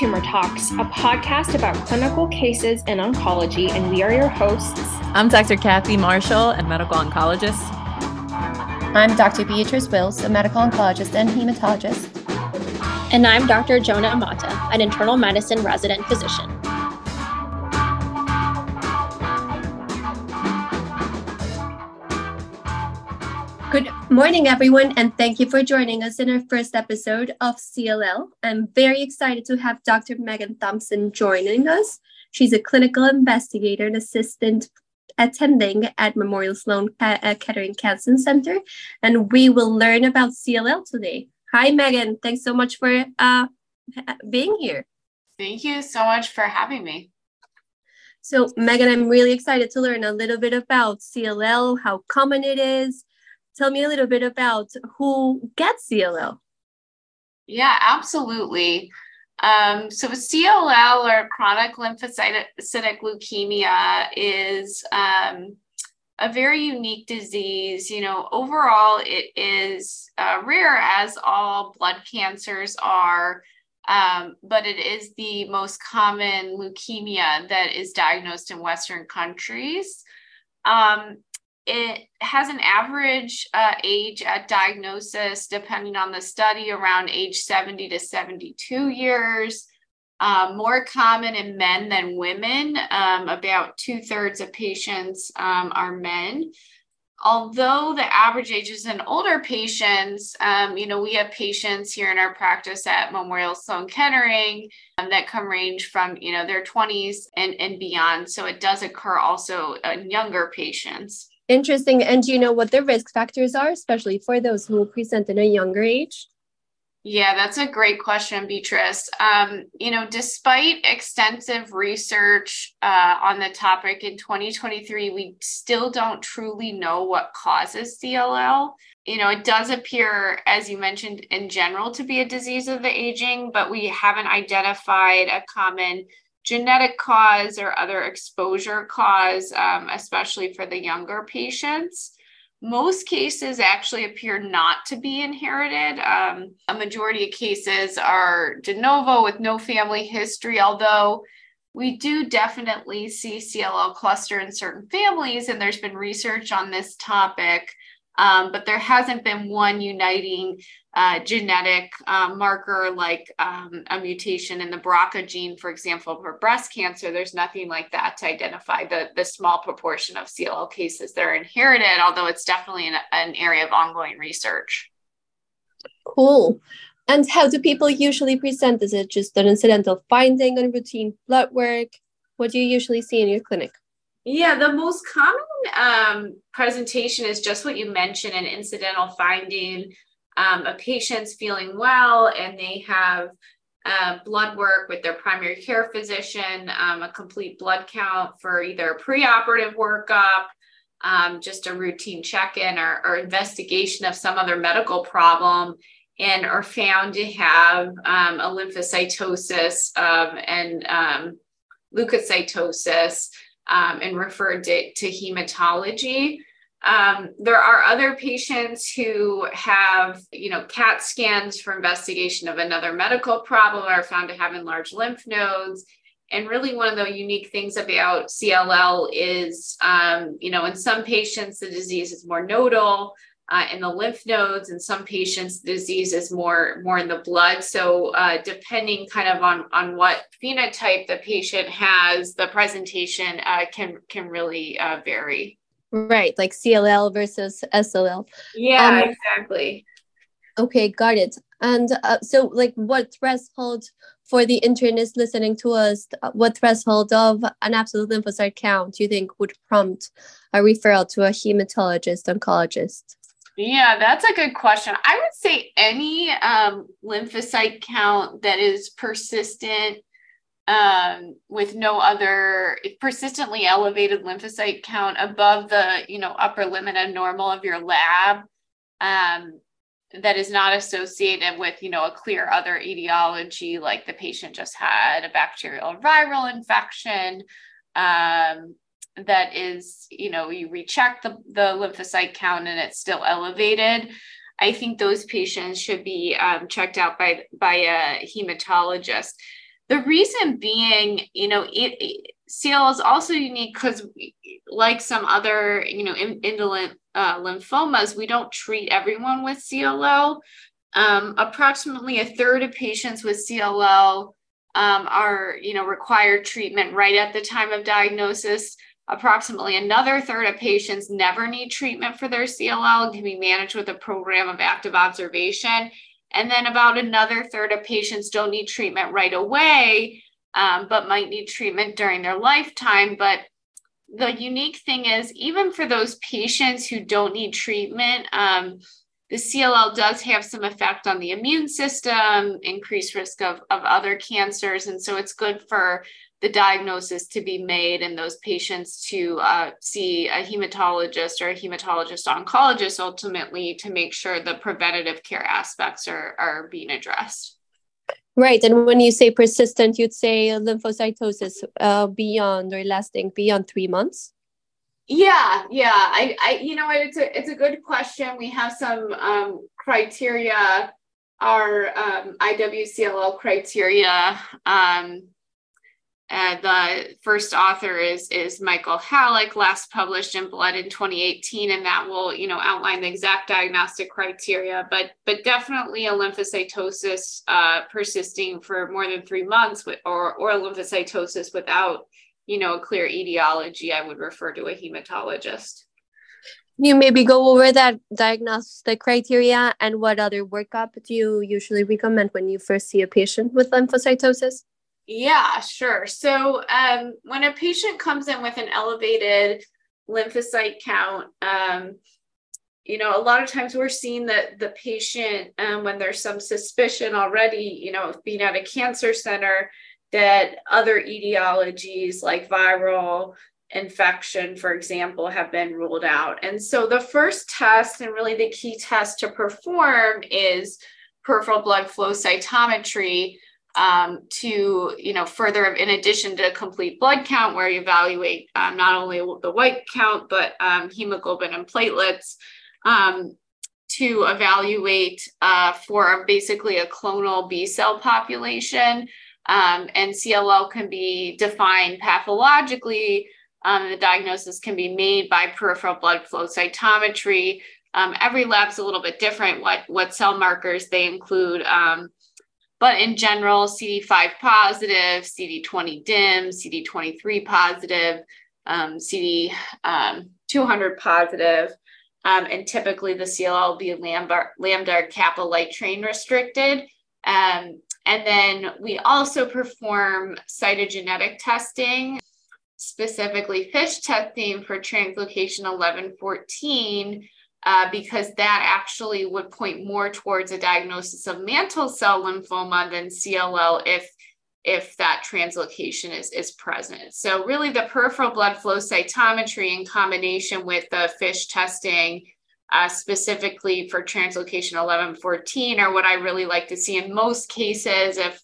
Tumor Talks, a podcast about clinical cases in oncology, and we are your hosts. I'm Dr. Kathy Marshall, a medical oncologist. I'm Dr. Beatrice Wills, a medical oncologist and hematologist. And I'm Dr. Jonah Amata, an internal medicine resident physician. Morning, everyone, and thank you for joining us in our first episode of CLL. I'm very excited to have Dr. Meghan Thompson joining us. She's a clinical investigator and assistant attending at Memorial Sloan Kettering Cancer Center, and we will learn about CLL today. Hi, Meghan. Thanks so much for uh, being here. Thank you so much for having me. So, Meghan, I'm really excited to learn a little bit about CLL, how common it is, tell me a little bit about who gets CLL. Yeah, absolutely. Um, so CLL or chronic lymphocytic leukemia is um, a very unique disease. You know, overall, it is uh, rare as all blood cancers are, um, but it is the most common leukemia that is diagnosed in Western countries. Um, it has an average uh, age at diagnosis, depending on the study, around age 70 to 72 years. Um, more common in men than women. Um, about two thirds of patients um, are men. Although the average age is in older patients, um, you know, we have patients here in our practice at Memorial Sloan Kettering um, that come range from, you know, their 20s and, and beyond. So it does occur also in younger patients. Interesting. And do you know what the risk factors are, especially for those who present in a younger age? Yeah, that's a great question, Beatrice. Um, you know, despite extensive research uh, on the topic in 2023, we still don't truly know what causes CLL. You know, it does appear, as you mentioned, in general to be a disease of the aging, but we haven't identified a common genetic cause or other exposure cause, um, especially for the younger patients. Most cases actually appear not to be inherited. Um, a majority of cases are de novo with no family history, although we do definitely see CLL cluster in certain families, and there's been research on this topic. Um, but there hasn't been one uniting uh, genetic uh, marker like um, a mutation in the BRCA gene, for example, for breast cancer. There's nothing like that to identify the, the small proportion of CLL cases that are inherited, although it's definitely an, an area of ongoing research. Cool. And how do people usually present? Is it just an incidental finding on routine blood work? What do you usually see in your clinic? Yeah, the most common um, presentation is just what you mentioned an incidental finding um, a patient's feeling well and they have uh, blood work with their primary care physician, um, a complete blood count for either a preoperative workup, um, just a routine check in or, or, investigation of some other medical problem, and are found to have um, a lymphocytosis and um, and um, and referred to, to hematology. Um, there are other patients who have, you know, CAT scans for investigation of another medical problem are found to have enlarged lymph nodes. And really, one of the unique things about CLL is, um, you know, in some patients, the disease is more nodal uh, in the lymph nodes. In some patients, the disease is more more in the blood. So, uh, depending kind of on on what phenotype the patient has, the presentation uh, can can really uh, vary. Right, like CLL versus SLL. Yeah, um, exactly. Okay, got it. And uh, so, like, what threshold for the internist listening to us? Uh, what threshold of an absolute lymphocyte count do you think would prompt a referral to a hematologist oncologist? Yeah, that's a good question. I would say any um, lymphocyte count that is persistent um, with no other persistently elevated lymphocyte count above the you know upper limit of normal of your lab um, that is not associated with you know a clear other etiology like the patient just had a bacterial viral infection um, that is you know you recheck the, the lymphocyte count and it's still elevated i think those patients should be um, checked out by by a hematologist the reason being, you know, it, it CLL is also unique because, like some other, you know, indolent uh, lymphomas, we don't treat everyone with CLL. Um, approximately a third of patients with CLL um, are, you know, required treatment right at the time of diagnosis. Approximately another third of patients never need treatment for their CLL and can be managed with a program of active observation. And then about another third of patients don't need treatment right away, um, but might need treatment during their lifetime. But the unique thing is, even for those patients who don't need treatment, um, the CLL does have some effect on the immune system, increased risk of, of other cancers. And so it's good for the diagnosis to be made and those patients to uh, see a hematologist or a hematologist oncologist ultimately to make sure the preventative care aspects are, are being addressed. Right. And when you say persistent, you'd say lymphocytosis uh, beyond or lasting beyond three months? Yeah, yeah. I, I, you know, it's a, it's a good question. We have some um, criteria, our um, IWCLL criteria. Um, uh, the first author is is Michael Hallek, last published in Blood in 2018, and that will you know outline the exact diagnostic criteria. But but definitely a lymphocytosis uh, persisting for more than three months, with, or or lymphocytosis without you know a clear etiology, I would refer to a hematologist. You maybe go over that diagnostic criteria and what other workup do you usually recommend when you first see a patient with lymphocytosis? Yeah, sure. So um, when a patient comes in with an elevated lymphocyte count, um, you know, a lot of times we're seeing that the patient, um, when there's some suspicion already, you know, being at a cancer center, that other etiologies like viral infection, for example, have been ruled out. And so the first test, and really the key test to perform, is peripheral blood flow cytometry um, to you know further in addition to complete blood count where you evaluate um, not only the white count but um, hemoglobin and platelets um, to evaluate uh, for basically a clonal b cell population. Um, and cll can be defined pathologically um, the diagnosis can be made by peripheral blood flow cytometry. Every lab's a little bit different what what cell markers they include but in general, CD5 positive, CD20 dim, CD23 positive, um, CD200 um, positive, um, and typically the CLL will be lambda, lambda kappa light chain restricted. Um, and then we also perform cytogenetic testing, specifically FISH testing for translocation 1114 uh, because that actually would point more towards a diagnosis of mantle cell lymphoma than CLL if if that translocation is, is present. So really the peripheral blood flow cytometry in combination with the FISH testing uh, specifically for translocation 1114 are what I really like to see in most cases if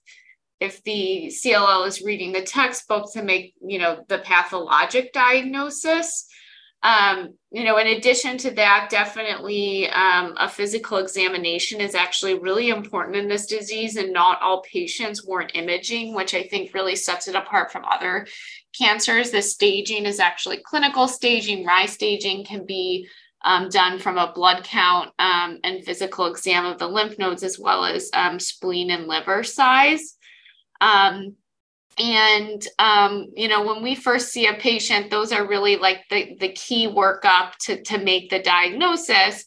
if the CLL is reading the textbook to make you know the pathologic diagnosis um, you know, in addition to that, definitely um, a physical examination is actually really important in this disease, and not all patients warrant imaging, which I think really sets it apart from other cancers. The staging is actually clinical staging. RAI staging can be um, done from a blood count um, and physical exam of the lymph nodes, as well as um, spleen and liver size. Um, and um, you know when we first see a patient those are really like the, the key workup to, to make the diagnosis.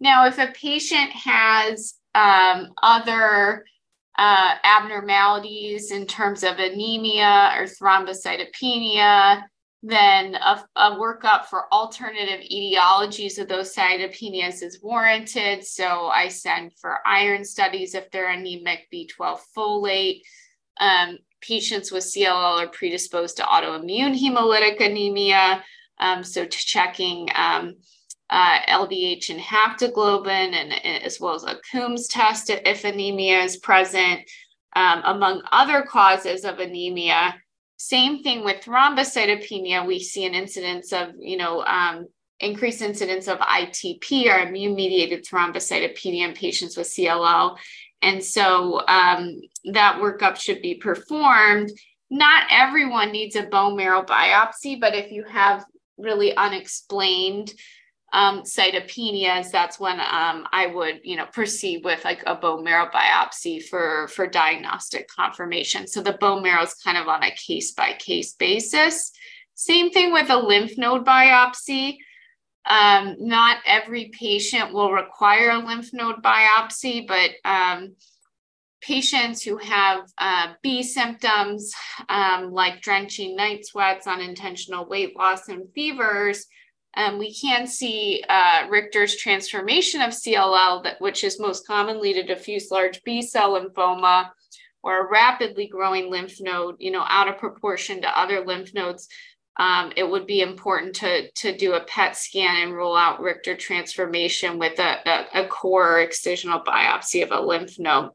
Now if a patient has um, other uh, abnormalities in terms of anemia or thrombocytopenia then a, a workup for alternative etiologies of those cytopenias is warranted. So i send for iron studies if they're anemic b12 folate. Um, patients with CLL are predisposed to autoimmune hemolytic anemia. Um, so checking um, uh, LDH and haptoglobin, and, as well as a Coombs test if anemia is present, um, among other causes of anemia. Same thing with thrombocytopenia. We see an incidence of, you know, um, increased incidence of ITP or immune mediated thrombocytopenia in patients with CLL. And so um, that workup should be performed. Not everyone needs a bone marrow biopsy, but if you have really unexplained um, cytopenias, that's when um, I would, you know, proceed with like a bone marrow biopsy for for diagnostic confirmation. So the bone marrow is kind of on a case by case basis. Same thing with a lymph node biopsy. Um, not every patient will require a lymph node biopsy, but um, patients who have uh, B symptoms um, like drenching night sweats, unintentional weight loss, and fevers, um, we can see uh, Richter's transformation of CLL, that, which is most commonly to diffuse large B cell lymphoma or a rapidly growing lymph node, you know, out of proportion to other lymph nodes um, it would be important to, to do a PET scan and rule out Richter transformation with a, a, a core excisional biopsy of a lymph node.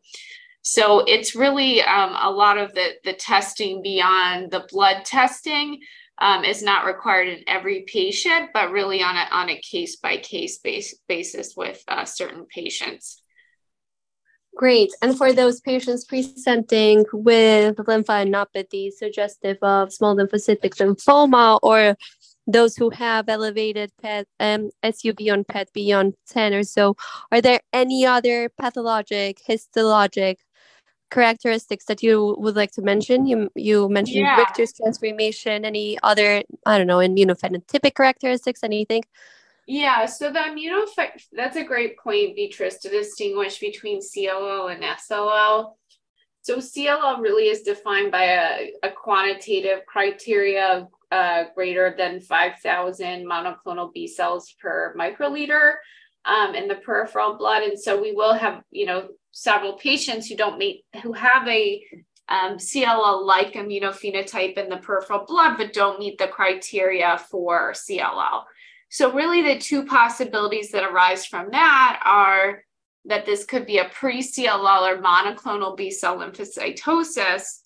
So it's really um, a lot of the, the testing beyond the blood testing um, is not required in every patient, but really on a, on a case by case basis with uh, certain patients. Great. And for those patients presenting with lymphadenopathy suggestive of small lymphocytic lymphoma or those who have elevated PET um, SUV on PET beyond 10 or so, are there any other pathologic, histologic characteristics that you would like to mention? You you mentioned yeah. Richter's transformation. Any other, I don't know, immunophenotypic characteristics? Anything? Yeah, so the immunophenotype, that's a great point, Beatrice, to distinguish between CLL and SLL. So CLL really is defined by a, a quantitative criteria uh, greater than 5,000 monoclonal B cells per microliter um, in the peripheral blood. And so we will have, you know, several patients who don't meet, who have a um, CLL-like immunophenotype in the peripheral blood, but don't meet the criteria for CLL. So, really, the two possibilities that arise from that are that this could be a pre CLL or monoclonal B cell lymphocytosis.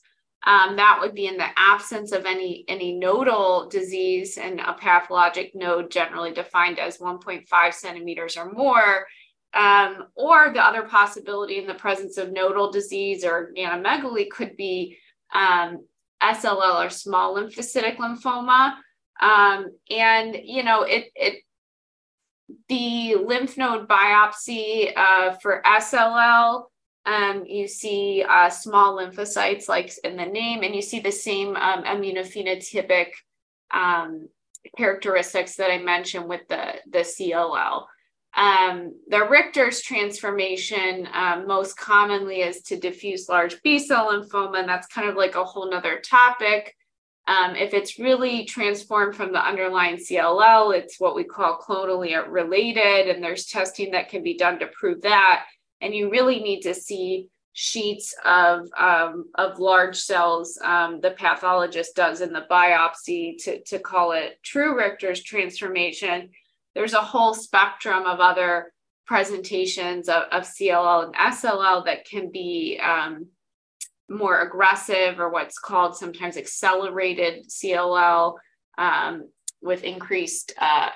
Um, that would be in the absence of any, any nodal disease and a pathologic node generally defined as 1.5 centimeters or more. Um, or the other possibility in the presence of nodal disease or ganomegaly could be um, SLL or small lymphocytic lymphoma. Um, and you know, it it the lymph node biopsy uh, for SLL, um, you see uh, small lymphocytes like in the name, and you see the same um, immunophenotypic um, characteristics that I mentioned with the, the CLL. Um, the Richter's transformation um, most commonly is to diffuse large B cell lymphoma, and that's kind of like a whole nother topic. Um, if it's really transformed from the underlying CLL, it's what we call clonally related, and there's testing that can be done to prove that. And you really need to see sheets of um, of large cells um, the pathologist does in the biopsy to, to call it true Richter's transformation. There's a whole spectrum of other presentations of, of CLL and SLL that can be um, more aggressive or what's called sometimes accelerated CLL um, with increased uh,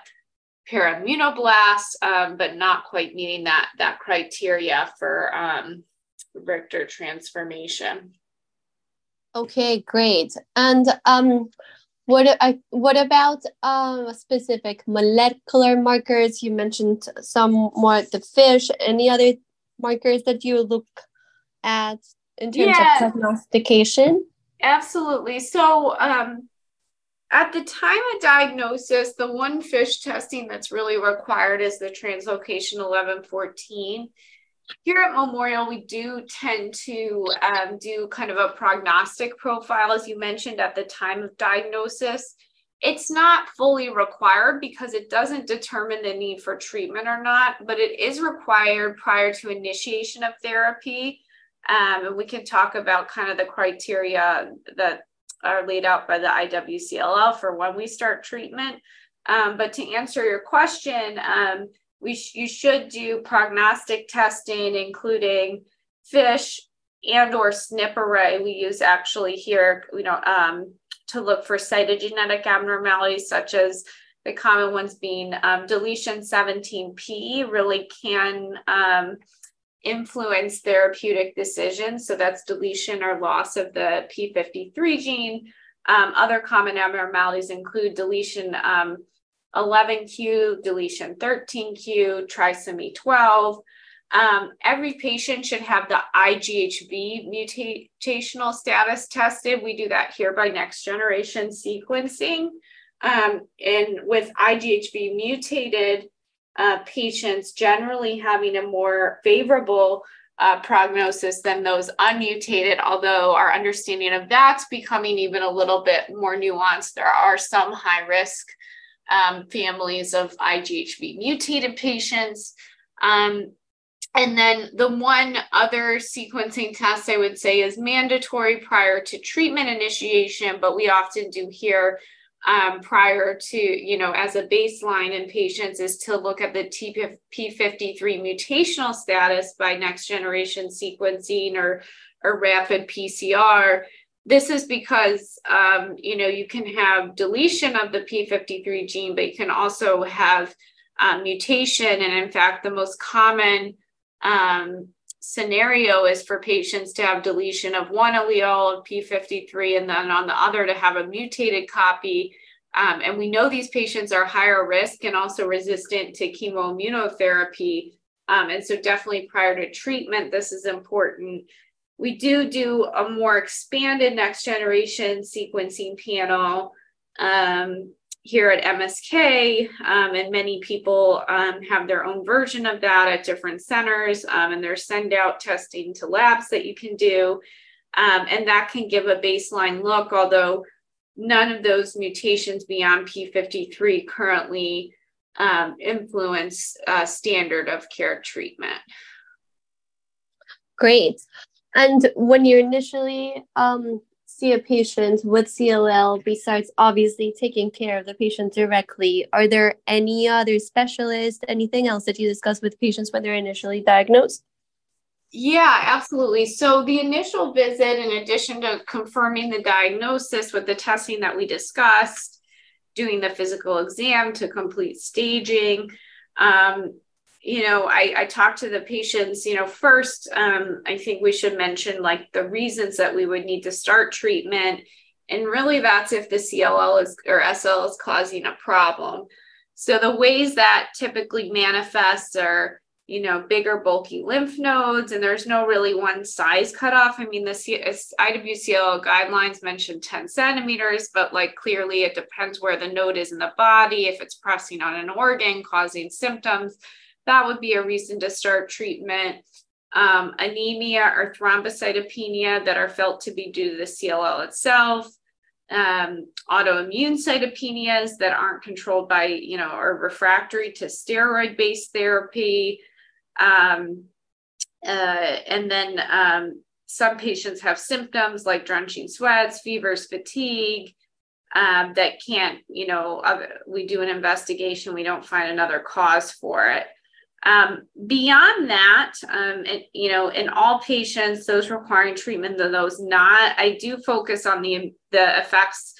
paraimmunoblast, um, but not quite meeting that, that criteria for um, Richter transformation. Okay, great. And um, what I, what about uh, specific molecular markers? You mentioned some more the fish. Any other markers that you look at in terms yeah, of prognostication? Absolutely. So, um, at the time of diagnosis, the one fish testing that's really required is the translocation 1114. Here at Memorial, we do tend to um, do kind of a prognostic profile, as you mentioned, at the time of diagnosis. It's not fully required because it doesn't determine the need for treatment or not, but it is required prior to initiation of therapy um, and we can talk about kind of the criteria that are laid out by the IWCLL for when we start treatment. Um, but to answer your question, um, we sh- you should do prognostic testing, including FISH and or SNP array. We use actually here, you know, um, to look for cytogenetic abnormalities such as the common ones being um, deletion 17p really can um, influence therapeutic decisions. So that's deletion or loss of the P53 gene. Um, other common abnormalities include deletion um, 11q, deletion 13q, trisomy 12. Um, every patient should have the IGHV mutational status tested. We do that here by next generation sequencing. Um, and with IGHV mutated uh, patients generally having a more favorable uh, prognosis than those unmutated, although our understanding of that's becoming even a little bit more nuanced. There are some high risk um, families of IGHV mutated patients. Um, and then the one other sequencing test I would say is mandatory prior to treatment initiation, but we often do here um, prior to, you know, as a baseline in patients is to look at the TP53 mutational status by next generation sequencing or, or rapid PCR. This is because, um, you know, you can have deletion of the P53 gene, but you can also have um, mutation. And in fact, the most common um, scenario is for patients to have deletion of one allele of P53 and then on the other to have a mutated copy. Um, and we know these patients are higher risk and also resistant to chemoimmunotherapy. Um, and so, definitely prior to treatment, this is important. We do do a more expanded next generation sequencing panel. Um, here at MSK, um, and many people um, have their own version of that at different centers, um, and there's send out testing to labs that you can do. Um, and that can give a baseline look, although none of those mutations beyond P53 currently um, influence uh, standard of care treatment. Great. And when you initially um, see a patient with CLL, besides obviously taking care of the patient directly, are there any other specialists, anything else that you discuss with patients when they're initially diagnosed? Yeah, absolutely. So, the initial visit, in addition to confirming the diagnosis with the testing that we discussed, doing the physical exam to complete staging, um, you know, I, I talk to the patients, you know, first, um, I think we should mention like the reasons that we would need to start treatment. And really, that's if the CLL is or SL is causing a problem. So, the ways that typically manifests are, you know, bigger, bulky lymph nodes, and there's no really one size cutoff. I mean, the IWCLL guidelines mention 10 centimeters, but like clearly it depends where the node is in the body, if it's pressing on an organ, causing symptoms that would be a reason to start treatment. Um, anemia or thrombocytopenia that are felt to be due to the CLL itself. Um, autoimmune cytopenias that aren't controlled by, you know, or refractory to steroid based therapy. Um, uh, and then um, some patients have symptoms like drenching sweats, fevers, fatigue. Um, that can't, you know, we do an investigation, we don't find another cause for it. Um, beyond that, um, it, you know, in all patients, those requiring treatment and those not, I do focus on the the effects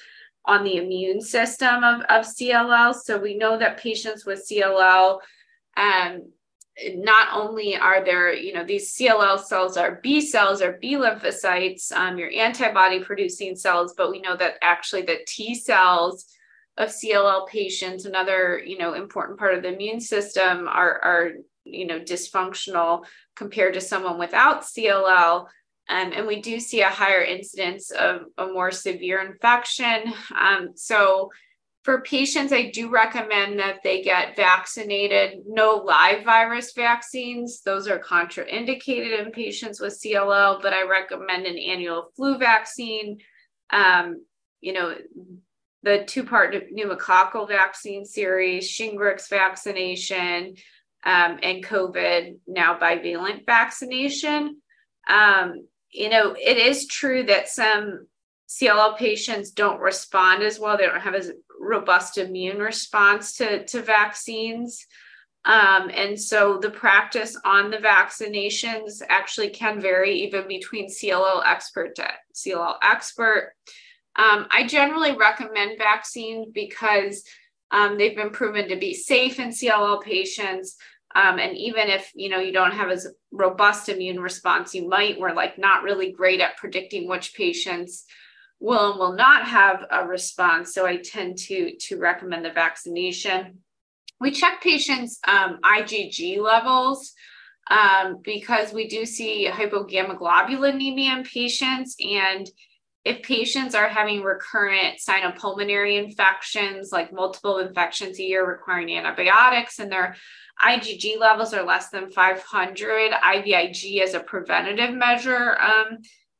on the immune system of, of CLL. So we know that patients with CLL, um, not only are there, you know, these CLL cells are B cells or B lymphocytes, um, your antibody producing cells, but we know that actually the T cells of CLL patients, another you know important part of the immune system, are are you know dysfunctional compared to someone without CLL. Um, and we do see a higher incidence of a more severe infection. Um, so, for patients, I do recommend that they get vaccinated. No live virus vaccines, those are contraindicated in patients with CLL, but I recommend an annual flu vaccine. Um, you know, the two part pneumococcal vaccine series, Shingrix vaccination, um, and COVID now bivalent vaccination. Um, you know, it is true that some CLL patients don't respond as well. They don't have as robust immune response to, to vaccines. Um, and so the practice on the vaccinations actually can vary even between CLL expert to CLL expert. Um, I generally recommend vaccines because um, they've been proven to be safe in CLL patients. Um, and even if you know you don't have as robust immune response, you might we're like not really great at predicting which patients will and will not have a response. So I tend to to recommend the vaccination. We check patients' um, IgG levels um, because we do see hypogammaglobulinemia in patients. And if patients are having recurrent sinopulmonary infections, like multiple infections a year requiring antibiotics, and their IgG levels are less than 500, IVIG as a preventative measure um,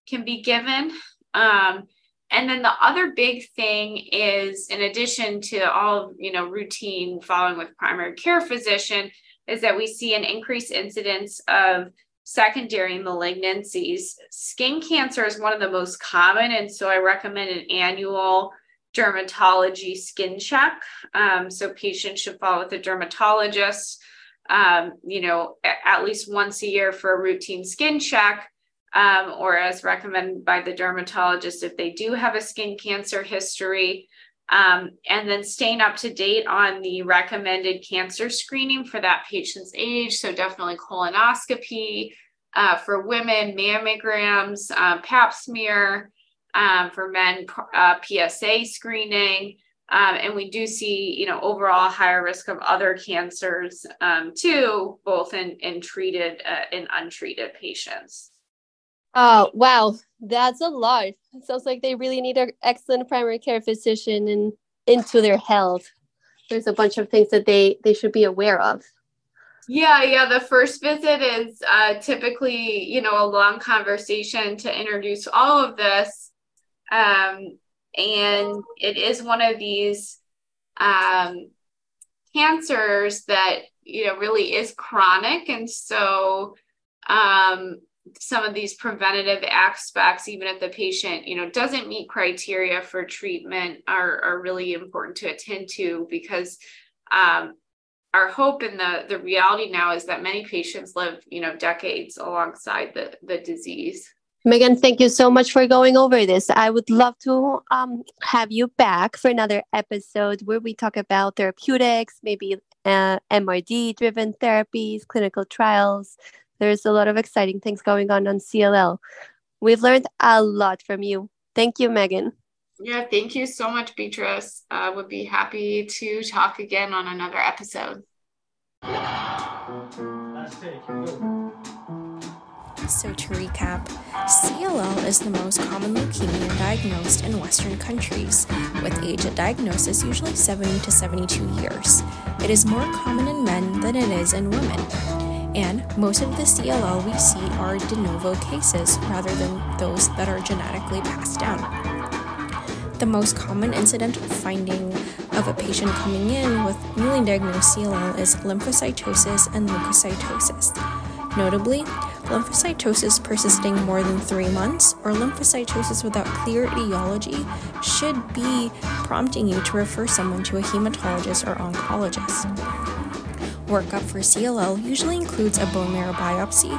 can be given. Um, and then the other big thing is, in addition to all you know routine following with primary care physician, is that we see an increased incidence of secondary malignancies. Skin cancer is one of the most common, and so I recommend an annual dermatology skin check. Um, so patients should follow with a dermatologist, um, you know, at least once a year for a routine skin check. Um, or as recommended by the dermatologist if they do have a skin cancer history um, and then staying up to date on the recommended cancer screening for that patient's age. So, definitely colonoscopy uh, for women, mammograms, uh, pap smear um, for men, uh, PSA screening. Um, and we do see, you know, overall higher risk of other cancers um, too, both in, in treated and uh, untreated patients. Oh, wow. That's a lot. It sounds like they really need an excellent primary care physician and into their health. There's a bunch of things that they they should be aware of. Yeah, yeah. The first visit is uh, typically, you know, a long conversation to introduce all of this, um, and it is one of these um, cancers that you know really is chronic, and so um, some of these preventative aspects, even if the patient, you know, doesn't meet criteria for treatment, are, are really important to attend to because um, our hope and the the reality now is that many patients live, you know, decades alongside the the disease. Meghan, thank you so much for going over this. I would love to um, have you back for another episode where we talk about therapeutics, maybe uh, MRD driven therapies, clinical trials, there's a lot of exciting things going on on CLL. We've learned a lot from you. Thank you, Meghan. Yeah, thank you so much, Beatrice. I uh, would be happy to talk again on another episode. So, to recap, CLL is the most common leukemia diagnosed in Western countries, with age at diagnosis usually 70 to 72 years. It is more common in men than it is in women and most of the CLL we see are de novo cases rather than those that are genetically passed down. The most common incidental finding of a patient coming in with newly diagnosed CLL is lymphocytosis and leukocytosis. Notably, lymphocytosis persisting more than three months or lymphocytosis without clear etiology should be prompting you to refer someone to a hematologist or oncologist. Workup for CLL usually includes a bone marrow biopsy,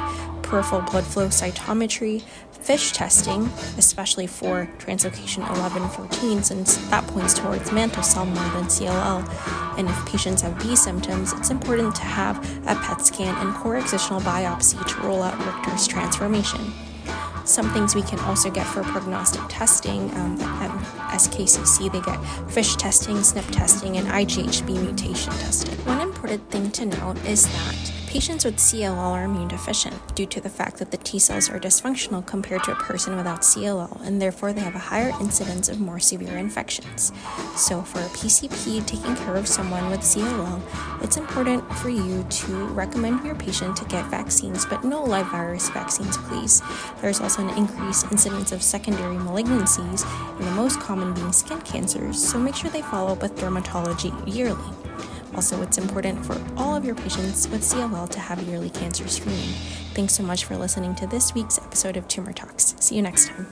peripheral blood flow cytometry, FISH testing, especially for translocation 11-14 since that points towards mantle cell more than CLL. And if patients have B symptoms, it's important to have a PET scan and core excisional biopsy to rule out Richter's transformation. Some things we can also get for prognostic testing um, at SKCC, they get FISH testing, SNP testing, and IGHV mutation testing. One important thing to note is that Patients with CLL are immune deficient due to the fact that the T cells are dysfunctional compared to a person without CLL, and therefore they have a higher incidence of more severe infections. So, for a PCP taking care of someone with CLL, it's important for you to recommend your patient to get vaccines, but no live virus vaccines, please. There's also an increased incidence of secondary malignancies, and the most common being skin cancers, so make sure they follow up with dermatology yearly. Also, it's important for all of your patients with CLL to have yearly cancer screening. Thanks so much for listening to this week's episode of Tumor Talks. See you next time.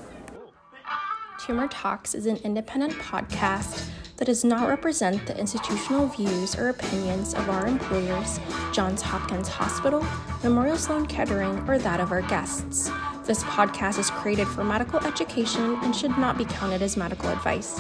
Tumor Talks is an independent podcast that does not represent the institutional views or opinions of our employers, Johns Hopkins Hospital, Memorial Sloan Kettering, or that of our guests. This podcast is created for medical education and should not be counted as medical advice.